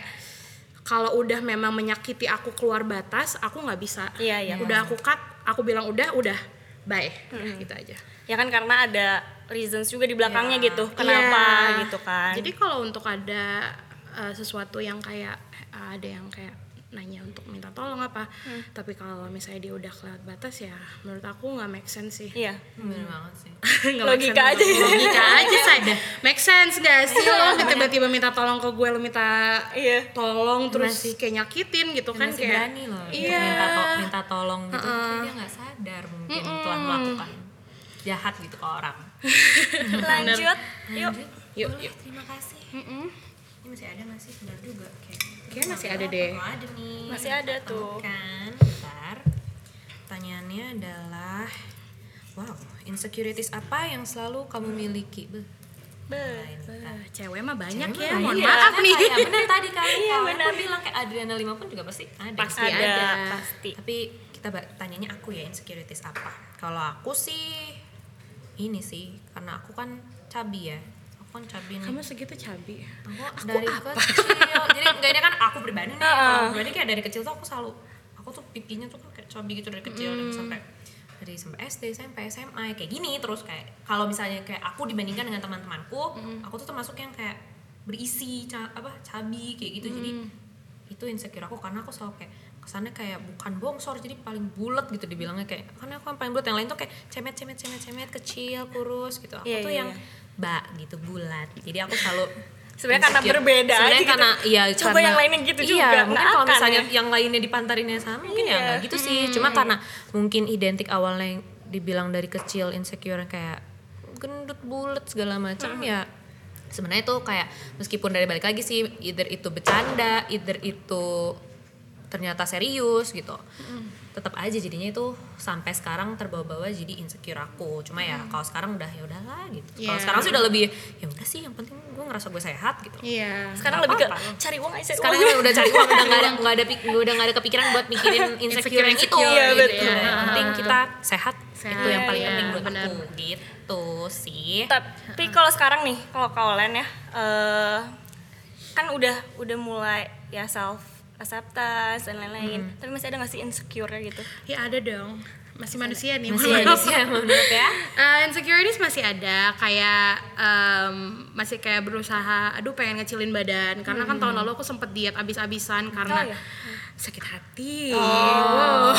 kalau udah memang menyakiti aku keluar batas aku nggak bisa. Iya, iya. udah aku cut aku bilang udah udah bye. Udah, gitu aja. Ya kan karena ada reasons juga di belakangnya gitu kenapa Iya. gitu kan. Jadi kalau untuk ada uh, sesuatu yang kayak uh, ada yang kayak nanya untuk minta tolong apa. Hmm. tapi kalau misalnya dia udah kelewat batas ya menurut aku nggak make sense sih. Iya. Bener banget sih. [LAUGHS] Nggak make Logika sense. aja ya. logika aja saya make sense gak sih lo tiba-tiba minta tolong ke gue lo minta Iya. tolong terus Masih- kayak nyakitin gitu kan masih kayak berani loh. Iya. minta, to- minta tolong gitu. Tapi dia nggak sadar mungkin telah melakukan jahat gitu ke orang. [LAUGHS] Lanjut. Yuk. Yuk Boleh, yuk. terima kasih. Mm-mm. ini masih ada nggak sih? Benar juga kayak Kayaknya masih ada deh. Oh, ada nih. Masih ada tuh. kan bentar. Pertanyaannya adalah wow insecurities apa yang selalu kamu miliki? Beh, Be. Eh, cewek mah banyak Cewek ya mohon maaf nih. kayak bener tadi kan Iya, bener. aku bilang kayak Adriana Lima pun juga pasti ada. Pasti ada, ada. pasti. Tapi kita tanyanya aku ya insecurities apa? Kalau aku sih ini sih karena aku kan cabi ya aku kan cabi nih. Kamu segitu cabi? Aku, dari kecil. Jadi enggak ini kan aku pribadi nih. Kalau pribadi kayak dari kecil tuh aku selalu aku tuh pipinya tuh kayak cabi gitu dari kecil dan sampai dari sampai SD SMP SMA kayak gini terus kayak kalau misalnya kayak aku dibandingkan dengan teman-temanku aku tuh termasuk yang kayak berisi ca- apa cabi kayak gitu. Jadi itu insecure aku karena aku selalu kayak kesannya kayak bukan bongsor jadi paling bulat gitu dibilangnya kayak karena aku yang paling bulat yang lain tuh kayak cemet cemet cemet cemet kecil kurus gitu. Aku Iya, tuh iya, yang iya. Bak gitu bulat jadi aku selalu Sebenarnya karena berbeda aja Sebenarnya gitu. karena iya Coba karena- yang lainnya gitu iya, juga, mungkin kalau misalnya ya. yang lainnya dipantarinnya sama mungkin ya Iya. nggak gitu sih cuma karena mungkin identik awalnya yang dibilang dari kecil insecure kayak gendut bulat segala macam ya sebenarnya itu kayak meskipun dari balik lagi sih either itu bercanda either itu ternyata serius gitu tetap aja jadinya itu sampai sekarang terbawa-bawa jadi insecure aku cuma ya kalau sekarang udah ya udahlah gitu kalau Iya. sekarang sih udah lebih ya udah sih yang penting gue ngerasa gue sehat gitu Iya. sekarang Nggak lebih ke apa-apa. cari uang aja sekarang uang. udah cari uang udah nggak ada [LAUGHS] nggak ada udah nggak ada kepikiran buat mikirin [LAUGHS] insecure yang itu Insecure, iya, gitu betul. ya. yang penting kita sehat, Sehat, itu yang paling iya, penting buat benar. aku gitu sih tapi kalau sekarang nih kalau kalian ya eh, kan udah udah mulai ya self acceptance dan lain-lain Hmm. tapi masih ada nggak sih insecure gitu Ya ada dong. Masih manusia nih. masih ya [LAUGHS] menurut ya Uh, insecurities masih ada kayak em, masih kayak berusaha aduh pengen ngecilin badan karena kan tahun lalu aku sempet diet abis-abisan karena Oh, iya. sakit hati wow.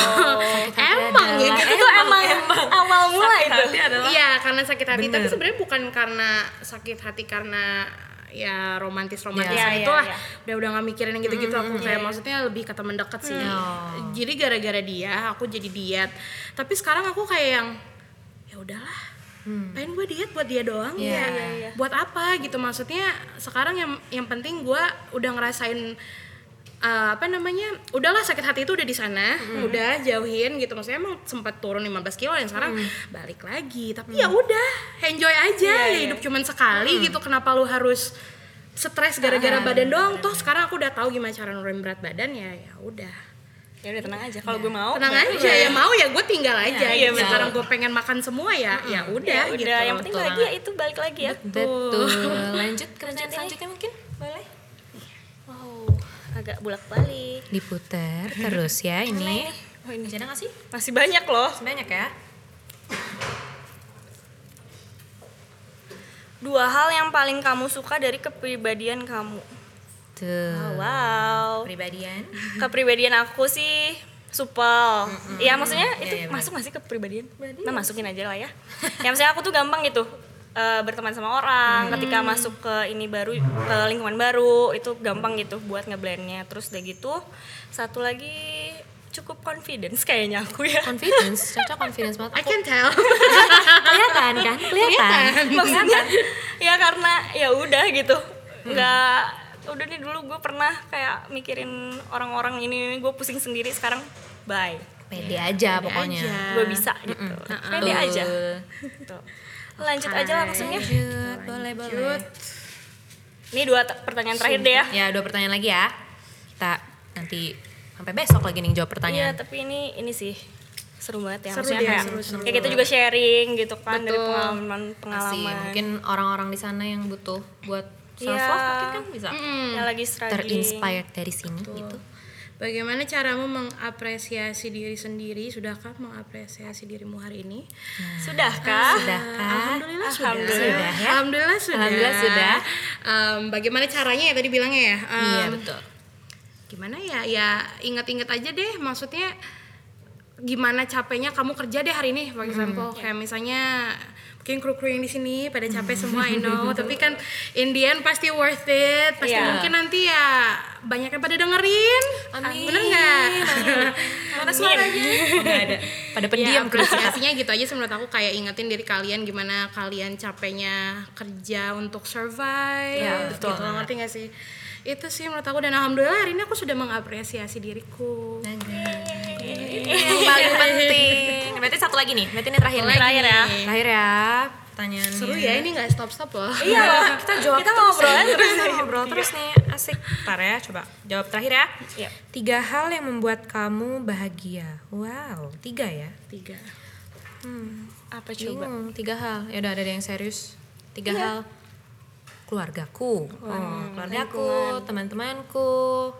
emang ya gitu itu emang, awal mulai itu iya karena sakit hati tapi Bener. sebenarnya bukan karena sakit hati karena ya romantis romantis Iya, iya, itulah. iya. udah udah nggak mikirin yang gitu-gitu aku kayak maksudnya lebih ke temen deket sih. Oh. jadi gara-gara dia aku jadi diet. Tapi sekarang aku kayak yang ya udahlah pengen gue diet buat dia doang. Iya, ya iya, iya. buat apa? gitu. Maksudnya sekarang yang yang penting gue udah ngerasain uh, apa namanya udahlah sakit hati itu udah di sana udah jauhin gitu maksudnya emang sempat turun 15 kilo dan sekarang balik lagi tapi ya udah enjoy aja ya hidup cuman sekali gitu kenapa lu harus stres gara-gara badan doang toh sekarang aku udah tahu gimana cara nurunin berat badan ya ya udah ya udah tenang aja kalau gue mau tenang aja ya mau ya gue tinggal aja Iya, gitu. betul. sekarang gue pengen makan semua ya ya udah ya udah gitu yang penting Betul bahagia itu balik lagi ya betul lanjut ke pertanyaan ini. selanjutnya mungkin boleh agak bolak balik diputar terus ya ini. oh ini masih ada nggak sih? Masih banyak loh. Masih banyak ya. Dua hal yang paling kamu suka dari kepribadian kamu. Tuh. Oh, wow. Kepribadian. Kepribadian aku sih supel. Ya maksudnya Iya, itu iya, benar. masuk gak sih kepribadian. Nah masukin aja lah ya. Ya maksudnya aku tuh gampang gitu eh, berteman sama orang ketika masuk ke ini baru ke lingkungan baru itu gampang gitu buat ngeblendnya. Terus udah gitu satu lagi cukup confidence kayaknya aku ya. Confidence? Cocok confidence banget. I aku can tell. [LAUGHS] Kelihatan kan? Kelihatan. Maksudnya ya karena ya udah gitu. Nggak udah nih dulu gue pernah kayak mikirin orang-orang ini gue pusing sendiri sekarang bye. Pede aja pokoknya. gue bisa gitu. Pede aja. Lanjut aja langsungnya lanjut boleh boleh. Ini dua pertanyaan terakhir deh ya. Ya dua pertanyaan lagi ya. Kita nanti sampai besok lagi nih jawab iya pertanyaan tapi ini ini sih seru banget ya Seru maksudnya deh, kayak, seru, seru. kayak kita juga sharing gitu kan dari Betul. pengalaman Pasti pengalaman. Mungkin orang-orang di sana yang butuh buat self Iya. love mungkin kan bisa yang lagi struggling. terinspired dari sini gitu Bagaimana caramu mengapresiasi diri sendiri? Sudahkah mengapresiasi dirimu hari ini? sudahkah Sudahkah? Alhamdulillah sudah. Alhamdulillah. Sudah ya? Alhamdulillah sudah. Alhamdulillah sudah. Em, bagaimana caranya ya tadi bilangnya ya? Em, iya betul Gimana ya? Ya ingat-ingat aja deh. Maksudnya gimana capeknya kamu kerja deh hari ini, for example. Kayak misalnya mungkin kru-kru yang di sini pada capek semua, I know. [LAUGHS] Tapi kan in the end pasti worth it. Pasti Iya. mungkin nanti ya banyak yang pada dengerin. Amin. Bener nggak? mana suaranya. Nggak ada. Pada pendiam ya, apresiasinya gitu aja menurut aku kayak ingetin diri kalian gimana kalian capeknya kerja untuk survive Ya, betul. Gitu ngerti gak sih? Itu sih menurut aku dan alhamdulillah hari ini aku sudah mengapresiasi diriku. Yang paling penting satu lagi nih berarti ini terakhir nih. Terakhir ya. terakhir ya. Pertanyaannya. Seru ya ini nggak stop stop loh. [LAUGHS] Iya loh kita jawab Kita terus ngobrol ya. terus Kita nih. ngobrol terus nih. Asik. Ntar ya coba jawab terakhir ya. Iya. tiga hal yang membuat kamu bahagia. Wow tiga ya? Tiga. Apa coba? bingung. Tiga hal. Ya udah ada yang serius. Tiga hal. Keluargaku. Oh, keluargaku teman-temanku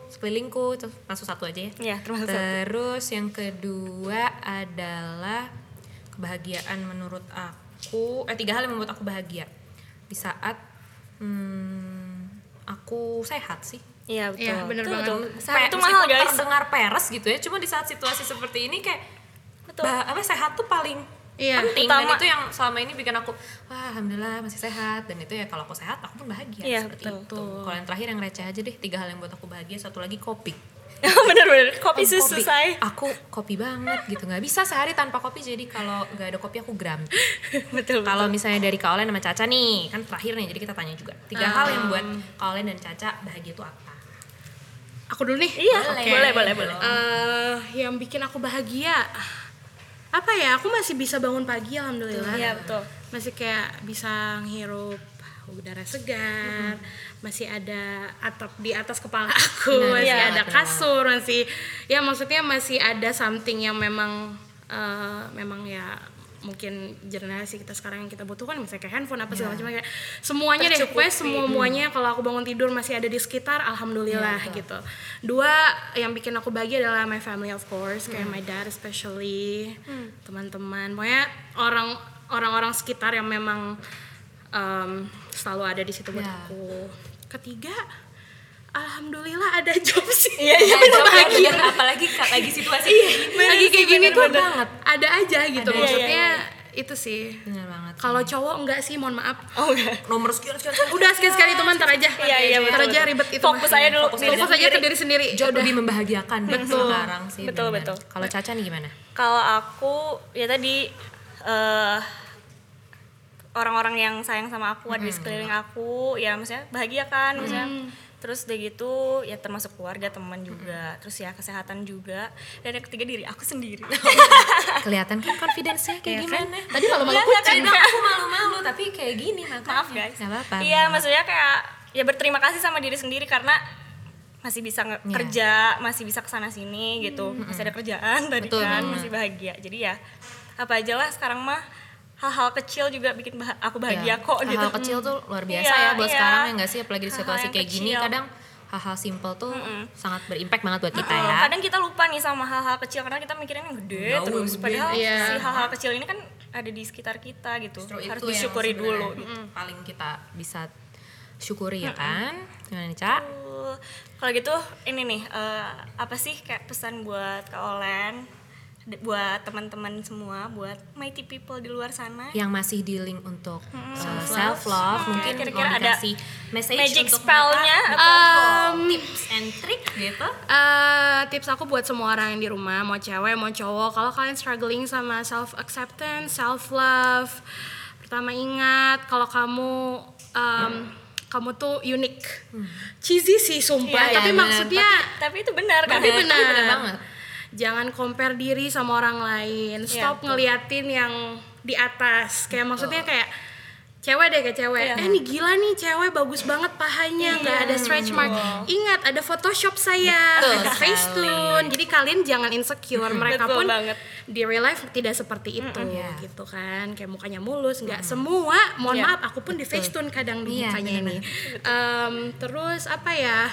sekelilingku. Terus masuk satu aja ya. Iya, termasuk satu. terus yang kedua adalah kebahagiaan menurut aku eh tiga hal yang membuat aku bahagia di saat hmm, aku sehat sih Iya betul. Iya, bener Betul, banget. betul. Sehat itu mahal guys. terdengar peres gitu ya cuma di saat situasi seperti ini kayak Betul. bah- apa sehat tuh paling Iya, penting dan utama. itu yang selama ini bikin aku wah alhamdulillah masih sehat dan itu ya kalau aku sehat aku pun bahagia Iya, seperti betul. itu kalau yang terakhir yang receh aja deh tiga hal yang buat aku bahagia satu lagi kopi [LAUGHS] Bener-bener kopi Oh, susu kopi. say. aku kopi banget gitu nggak bisa sehari tanpa kopi jadi kalau nggak ada kopi aku gram [LAUGHS] betul. kalau misalnya dari Kak Olen sama Caca nih kan terakhir nih jadi kita tanya juga tiga hal yang buat Kak Olen dan Caca bahagia itu apa aku dulu nih. Iya, Oke. boleh, boleh, boleh. Eh, yang bikin aku bahagia apa ya? Aku masih bisa bangun pagi alhamdulillah. Iya, betul. Masih kayak bisa ngirup udara segar, masih ada atap di atas kepala [LAUGHS] aku, Benar, masih iya, ada benar. kasur, masih ya maksudnya masih ada something yang memang eh, memang ya mungkin generasi kita sekarang yang kita butuhkan misalnya kayak handphone apa segala macam kayak semuanya deh pokoknya semua muanya kalau aku bangun tidur masih ada di sekitar alhamdulillah gitu. Dua yang bikin aku bahagia adalah my family of course kayak my dad especially teman-teman. Pokoknya orang orang-orang sekitar yang memang um, selalu ada di situ buat Ya. aku ketiga alhamdulillah ada [LAUGHS] job sih Iya, iya, Iya, bahagia. bener. apalagi ka- lagi situasi Iya, kayak gini. lagi kayak gini tuh banget. ada aja gitu Ada, maksudnya iya, itu sih Bener banget. kalau cowok enggak sih mohon maaf Oh, enggak. nomor sekian sekian. sekian. udah sekian sekali teman ntar aja Iya, iya, ntar betul, aja ribet itu Fokus aja dulu, fokus, fokus aja ke diri sendiri Jauh Udah. lebih membahagiakan Betul. sekarang sih. Betul, betul. Kalau Caca nih gimana? Kalau aku ya tadi eh orang-orang yang sayang sama aku ada di sekeliling aku, ya maksudnya bahagia kan, maksudnya. Terus udah gitu ya termasuk keluarga, teman juga, terus ya kesehatan juga. Dan yang ketiga diri aku sendiri. [LAUGHS] Kelihatan kan confidence-nya kayak Iya kan? gimana? tadi malu-malu Nggak, kucing bilang aku malu-malu tapi kayak gini makanya. Maaf guys. Gak apa-apa. Iya, maksudnya kayak ya berterima kasih sama diri sendiri karena masih bisa Iya. kerja, masih bisa ke sana sini gitu, masih ada kerjaan tadi Betul kan, banget. masih bahagia. Jadi ya apa aja lah sekarang mah hal-hal kecil juga bikin bah- aku bahagia Ya, kok hal-hal gitu. kecil tuh luar biasa Iya, ya buat iya. sekarang ya nggak sih apalagi di situasi kayak gini kadang hal-hal simple tuh sangat berimpact banget buat kita Heeh, ya. Kadang kita lupa nih sama hal-hal kecil karena kita mikirin yang gede Jauh terus. gede. Padahal Iya. si hal-hal kecil ini kan ada di sekitar kita gitu. Justru Harus disyukuri dulu. gitu. Paling kita bisa syukuri ya kan. Gimana nih, Cak? Uh, Kalau gitu ini nih eh, apa sih kayak pesan buat Kak Olen buat teman-teman semua, buat mighty people di luar sana. Yang masih dealing untuk Self-love. self love Oke, mungkin kira-kira mau ada message magic untuk spell-nya atau tips and trick gitu. Eh, tips aku buat semua orang yang di rumah, mau cewek, mau cowok, kalau kalian struggling sama self acceptance, self love, pertama ingat kalau kamu em, kamu tuh unik, cheesy sih sumpah, Iya, tapi bener. maksudnya Tapi itu benar kan? tapi benar. tapi bener banget. Jangan compare diri sama orang lain. Stop betul. ngeliatin yang di atas. Kayak maksudnya kayak cewek deh kayak cewek. Iya. Eh nih gila nih cewek bagus banget pahanya, nggak ada stretch mark. Ingat ada Photoshop saya, Betul ada. Facetune. Jadi kalian jangan insecure. [LAUGHS] Mereka Betul pun banget. di real life tidak seperti itu Iya. gitu kan. Kayak mukanya mulus, nggak semua. Mohon Iya. maaf, aku pun di Facetune kadang di Iya, mukanya ini. Em, terus apa ya?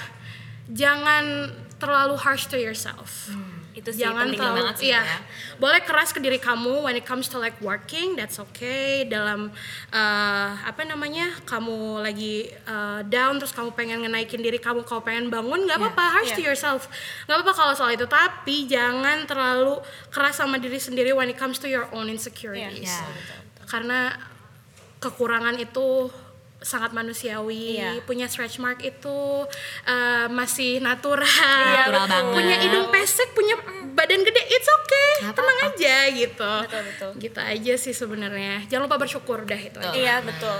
Jangan terlalu harsh to yourself Itu sih jangan penting terlalu banget sih iya. ya. boleh keras ke diri kamu when it comes to like working that's okay dalam eh, apa namanya kamu lagi eh, down terus kamu pengen ngenaikin diri kamu kamu pengen bangun nggak apa-apa harsh to Iya. yourself nggak apa-apa kalau soal itu tapi jangan terlalu keras sama diri sendiri when it comes to your own insecurities Iya. karena kekurangan itu sangat manusiawi Iya. punya stretch mark itu eh, masih natural Iya, Natural betul. banget. punya hidung pesek punya badan gede it's okay Nggak tenang apa-apa. aja gitu Betul, betul. gitu aja sih sebenarnya jangan lupa bersyukur dah itu aja Iya, betul.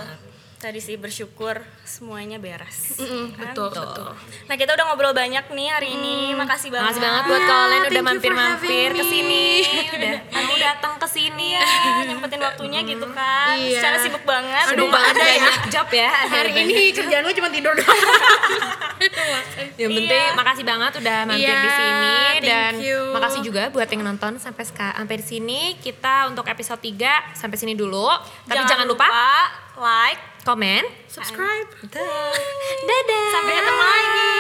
Tadi sih bersyukur semuanya beres. Mm, Kan? betul betul Nah, kita udah ngobrol banyak nih hari ini. Makasih banget. Makasih banget buat kalian udah mampir-mampir ke sini. [LAUGHS] Udah mau datang ke sini Iya, [LAUGHS] nyempetin waktunya gitu kan. Iya. Secara sibuk banget. Aduh, Udah ada ya. job ya. hari ini kerjaan gue cuma tidur doang [LAUGHS] Yang penting makasih banget udah mampir Iya, di sini thank dan you. makasih juga buat yang nonton sampai sampai di sini. Kita untuk episode 3 sampai sini dulu. Tapi jangan, lupa, like comment, subscribe. Dadah. Dadah. Sampai ketemu lagi.